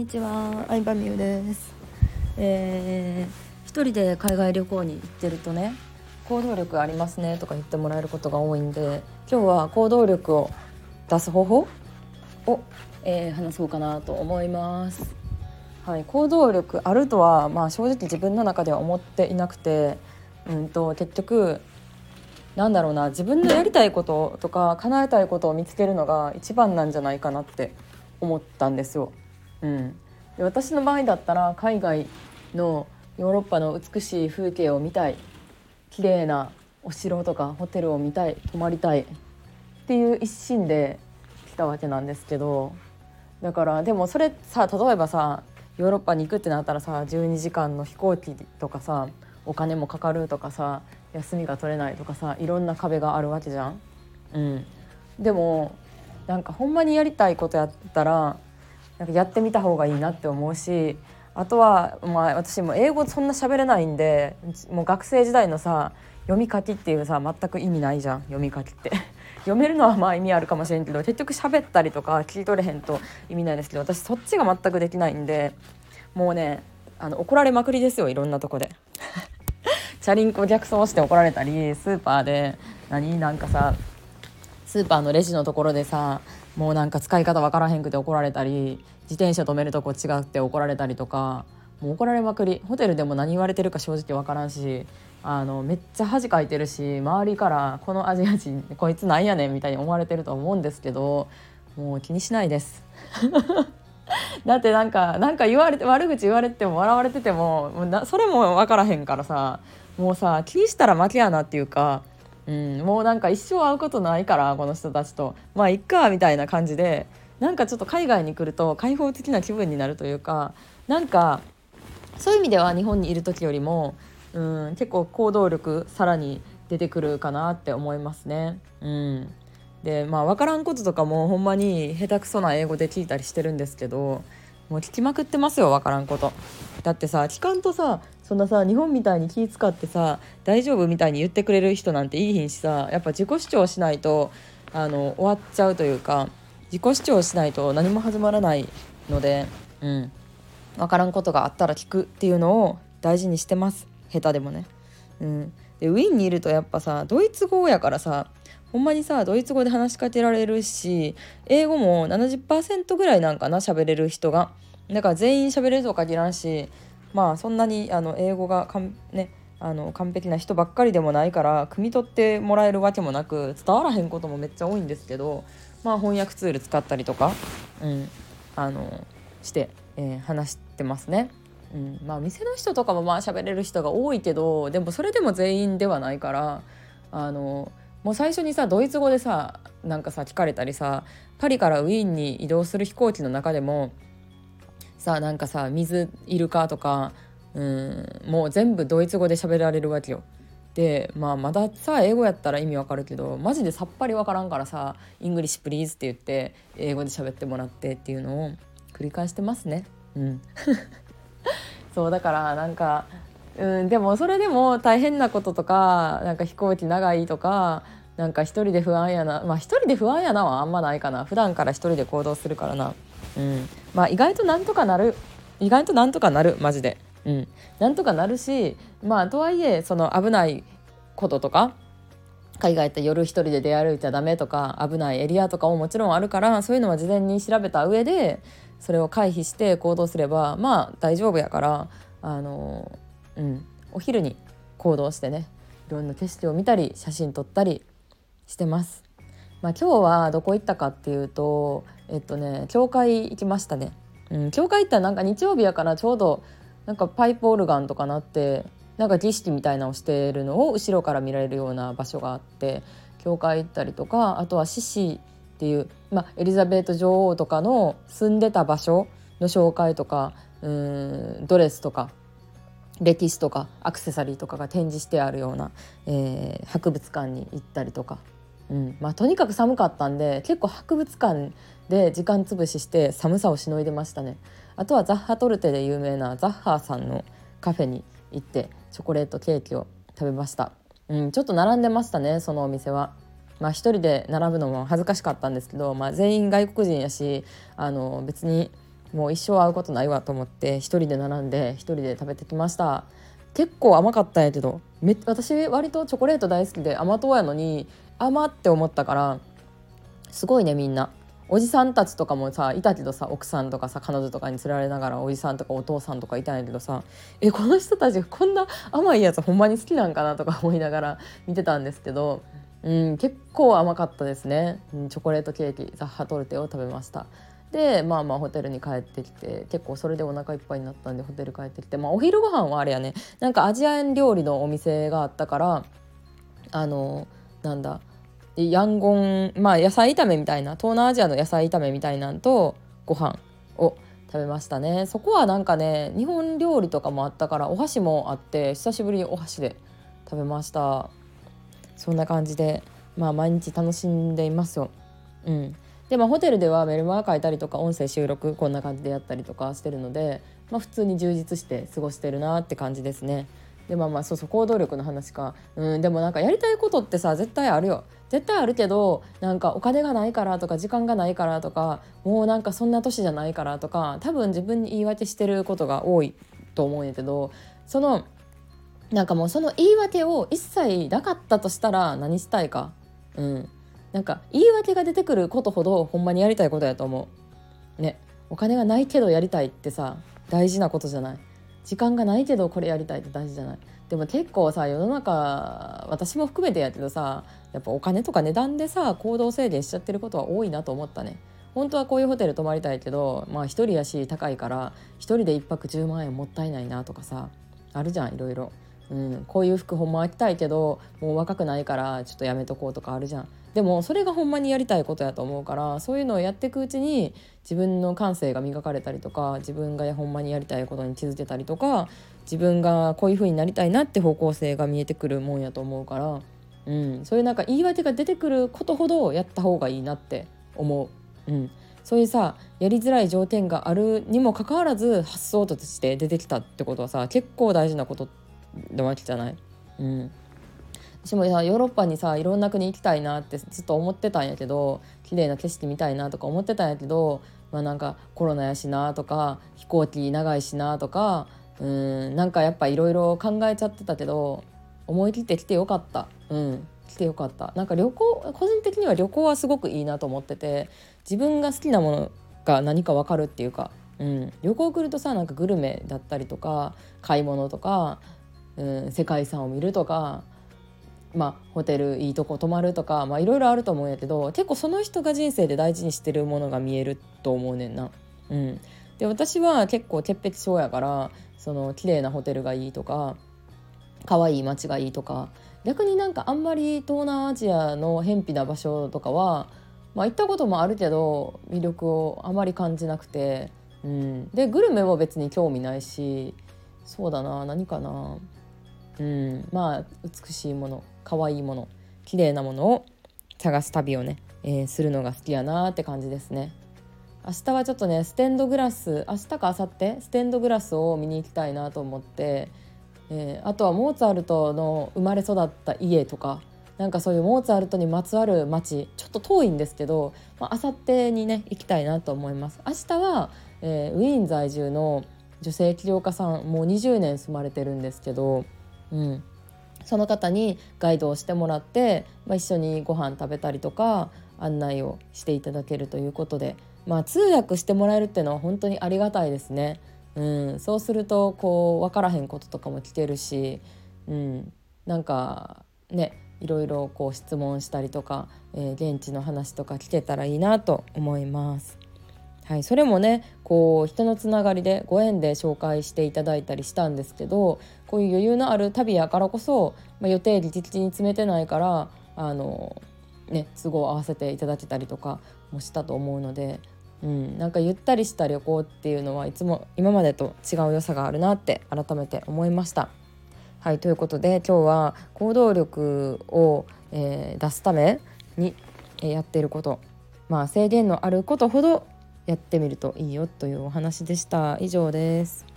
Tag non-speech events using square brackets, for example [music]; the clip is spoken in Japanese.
にちは、相葉美優です。えー、一人で海外旅行に行ってるとね、行動力ありますねとか言ってもらえることが多いんで、今日は行動力を出す方法を、えー、話そうかなと思います。はい、行動力あるとはまあ正直自分の中では思っていなくて、うんと結局なんだろうな自分のやりたいこととか叶えたいことを見つけるのが一番なんじゃないかなって思ったんですよ。うん、で私の場合だったら海外のヨーロッパの美しい風景を見たい。綺麗なお城とかホテルを見たい。泊まりたい。っていう一心で来たわけなんですけど。だからでもそれさ例えばさヨーロッパに行くってなったらさ12時間の飛行機とかさお金もかかるとかさ休みが取れないとかさいろんな壁があるわけじゃん。うん、でもなんかほんまにやりたいことやったらなんかやってみた方がいいなって思うしあとは、まあ、私も英語そんな喋れないんでもう学生時代のさ読み書きっていうさ全く意味ないじゃん読み書きって [laughs] 読めるのはまあ意味あるかもしれんけど結局喋ったりとか聞き取れへんと意味ないですけど私そっちが全くできないんでもうねあの怒られまくりですよいろんなとこで。[laughs] チャリンコ逆走して怒られたりスーパーで何？なんかさスーパーのレジのところでさもうなんか使い方わからへんくて怒られたり自転車止めるとこ違って怒られたりとかもう怒られまくり。ホテルでも何言われてるか正直わからんしあのめっちゃ恥かいてるし周りからこのアジア人こいつなんやねんみたいに思われてると思うんですけどもう気にしないです。[laughs] だってなんかなんか言われて悪口言われても笑われててももうなそれも分からへんからさもうさ気にしたら負けやなっていうかうん、もうなんか一生会うことないからこの人たちとまあいっかみたいな感じでなんかちょっと海外に来ると開放的な気分になるというかなんかそういう意味では日本にいる時よりも、うん、結構行動力さらに出てくるかなって思いますね。うん、でまあ分からんこととかもほんまに下手くそな英語で聞いたりしてるんですけどもう聞きまくってますよ分からんこと。だってさ聞かんとさそんなさ日本みたいに気使ってさ大丈夫みたいに言ってくれる人なんていいひんしさやっぱ自己主張しないとあの終わっちゃうというか自己主張しないと何も始まらないので、うん、分からんことがあったら聞くっていうのを大事にしてます。下手でもね。うん、でウィーンにいるとやっぱさドイツ語やからさほんまにさドイツ語で話しかけられるし英語も70%ぐらいなんかな喋れる人が。だから全員喋れるとは限らんしまあそんなにあの英語がかん、ね、あの完璧な人ばっかりでもないから汲み取ってもらえるわけもなく伝わらへんこともめっちゃ多いんですけど、まあ、翻訳ツール使ったりとか、うん、あのして、えー、話してますね。うんまあ、店の人とかもまあ喋れる人が多いけどでもそれでも全員ではないからあのもう最初にさドイツ語でさなんかさ聞かれたりさパリからウィーンに移動する飛行機の中でもさなんかさ水いるかとかうんもう全部ドイツ語で喋られるわけよ。でまあまださ英語やったら意味わかるけどマジでさっぱりわからんからさ「 English please」って言って英語で喋ってもらってっていうのを繰り返してますね。うん [laughs] そうだからなんかうんでもそれでも大変なこととかなんか飛行機長いとかなんか一人で不安やなまあ一人で不安やなはあんまないかな普段から一人で行動するからなうん。まあ意外となんとかなる。意外となんとかなる。マジで。うん。なんとかなるしまあとはいえその危ないこととか海外って夜一人で出歩いちゃダメとか危ないエリアとかももちろんあるからそういうのは事前に調べた上でそれを回避して行動すればまあ大丈夫やからあのうん。お昼に行動してねいろんな景色を見たり写真撮ったりしてます。まあ、今日はどこ行ったかっていうとえっとね教会行きましたね。うん、教会行ったらなんか日曜日やからちょうどなんかパイプオルガンとかなってなんか儀式みたいなのをしてるのを後ろから見られるような場所があって教会行ったりとかあとは獅子っていう、まあ、エリザベート女王とかの住んでた場所の紹介とかうんドレスとか歴史とかアクセサリーとかが展示してあるような、えー、博物館に行ったりとかうん。まあ、とにかく寒かったんで結構博物館で時間潰しして寒さをしのいでましたね。あとはザッハトルテで有名なザッハーさんのカフェに行ってチョコレートケーキを食べました、うん、ちょっと並んでましたねそのお店は。まあ一人で並ぶのも恥ずかしかったんですけど、まあ、全員外国人やしあの別にもう一生会うことないわと思って一人で並んで一人で食べてきました。結構甘かったんやけどめ私割とチョコレート大好きで甘党やのに甘って思ったからすごいねみんな。おじさんたちとかもさいたけどさ奥さんとかさ彼女とかに連れられながらおじさんとかお父さんとかいたんやけどさえこの人たちこんな甘いやつほんまに好きなんかな？とか思いながら見てたんですけど、うん、結構甘かったですね、うん、チョコレートケーキザッハトルテを食べました。でまあまあホテルに帰ってきて結構それでお腹いっぱいになったんでホテル帰ってきて、まあ、お昼ご飯はあれやねなんかアジアン料理のお店があったからあのなんだヤンゴンまあ野菜炒めみたいな東南アジアの野菜炒めみたいなんとご飯を食べましたね。そこはなんかね日本料理とかもあったからお箸もあって久しぶりにお箸で食べました。そんな感じでまあ毎日楽しんでいますよ。うん。でまあホテルではメルマガ書いたりとか音声収録こんな感じでやったりとかしてるのでまあ普通に充実して過ごしてるなって感じですね。でまあまあそうそう行動力の話か。うんでもなんかやりたいことってさ絶対あるよ。絶対あるけどなんかお金がないからとか時間がないからとかもうなんかそんな年じゃないからとか多分自分に言い訳してることが多いと思うんやけどそのなんかもうその言い訳を一切なかったとしたら何したいか。うん。なんか言い訳が出てくることほどほんまにやりたいことやと思う。ね。お金がないけどやりたいってさ大事なことじゃない。時間がないけどこれやりたいって大事じゃない。でも結構さ世の中私も含めてやけどさやっぱお金とか値段でさ行動制限しちゃってることは多いなと思ったね。本当はこういうホテル泊まりたいけどまあ一人やし高いから一人で1泊10万円もったいないなとかさあるじゃんいろいろ、うん、こういう服ほんまは着たいけどもう若くないからちょっとやめとこうとかあるじゃん。でもそれがほんまにやりたいことやと思うからそういうのをやっていくうちに自分の感性が磨かれたりとか自分がほんまにやりたいことに気づけたりとか自分がこういう風になりたいなって方向性が見えてくるもんやと思うから、うん、そういうなんか言い訳が出てくることほどやった方がいいなって思う。うんそういうさやりづらい条件があるにもかかわらず発想として出てきたってことはさ結構大事なことなわけじゃない、うん、私もさヨーロッパにさいろんな国行きたいなってずっと思ってたんやけど綺麗な景色見たいなとか思ってたんやけど、まあ、なんかコロナやしなとか飛行機長いしなとかうんなんかやっぱいろいろ考えちゃってたけど思い切って来てよかった。うん来てよかった。なんか旅行個人的には旅行はすごくいいなと思ってて自分が好きなものが何か分かるっていうか、うん、旅行来るとさなんかグルメだったりとか買い物とか、うん、世界遺産を見るとかまあ、ホテルいいとこ泊まるとかいろいろあると思うんやけど結構その人が人生で大事にしてるものが見えると思うねんな。うん、で私は結構潔癖症やからその綺麗なホテルがいいとか可愛い街がいいとか逆になんかあんまり東南アジアの偏僻な場所とかは、まあ、行ったこともあるけど魅力をあまり感じなくて、うん、でグルメも別に興味ないしそうだな何かな。うん。まあ美しいもの可愛いもの綺麗なものを探す旅をね、えー、するのが好きやなって感じですね。明日はちょっとねステンドグラス明日か明後日ステンドグラスを見に行きたいなと思って、えー、あとはモーツァルトの生まれ育った家とかなんかそういうモーツァルトにまつわる街ちょっと遠いんですけど、まあ明後日にね行きたいなと思います。明日は、えー、ウィーン在住の女性起業家さんもう20年住まれてるんですけど、うん、その方にガイドをしてもらって、まあ、一緒にご飯食べたりとか案内をしていただけるということで、まあ、通訳してもらえるっていうのは本当にありがたいですね。うん、そうするとこう分からへんこととかも聞けるし、うん、なんかねいろいろこう質問したりとか、えー、現地の話とか聞けたらいいなと思います。はい、それもねこう人のつながりでご縁で紹介していただいたりしたんですけどこういう余裕のある旅やからこそ、まあ、予定日的に詰めてないからあの、ね、都合を合わせていただけたりとかもしたと思うので、うん、なんかゆったりした旅行っていうのはいつも今までと違う良さがあるなって改めて思いました。はいということで今日は行動力を、えー、出すためにやっていることまあ制限のあることほどやってみるといいよというお話でした。以上です。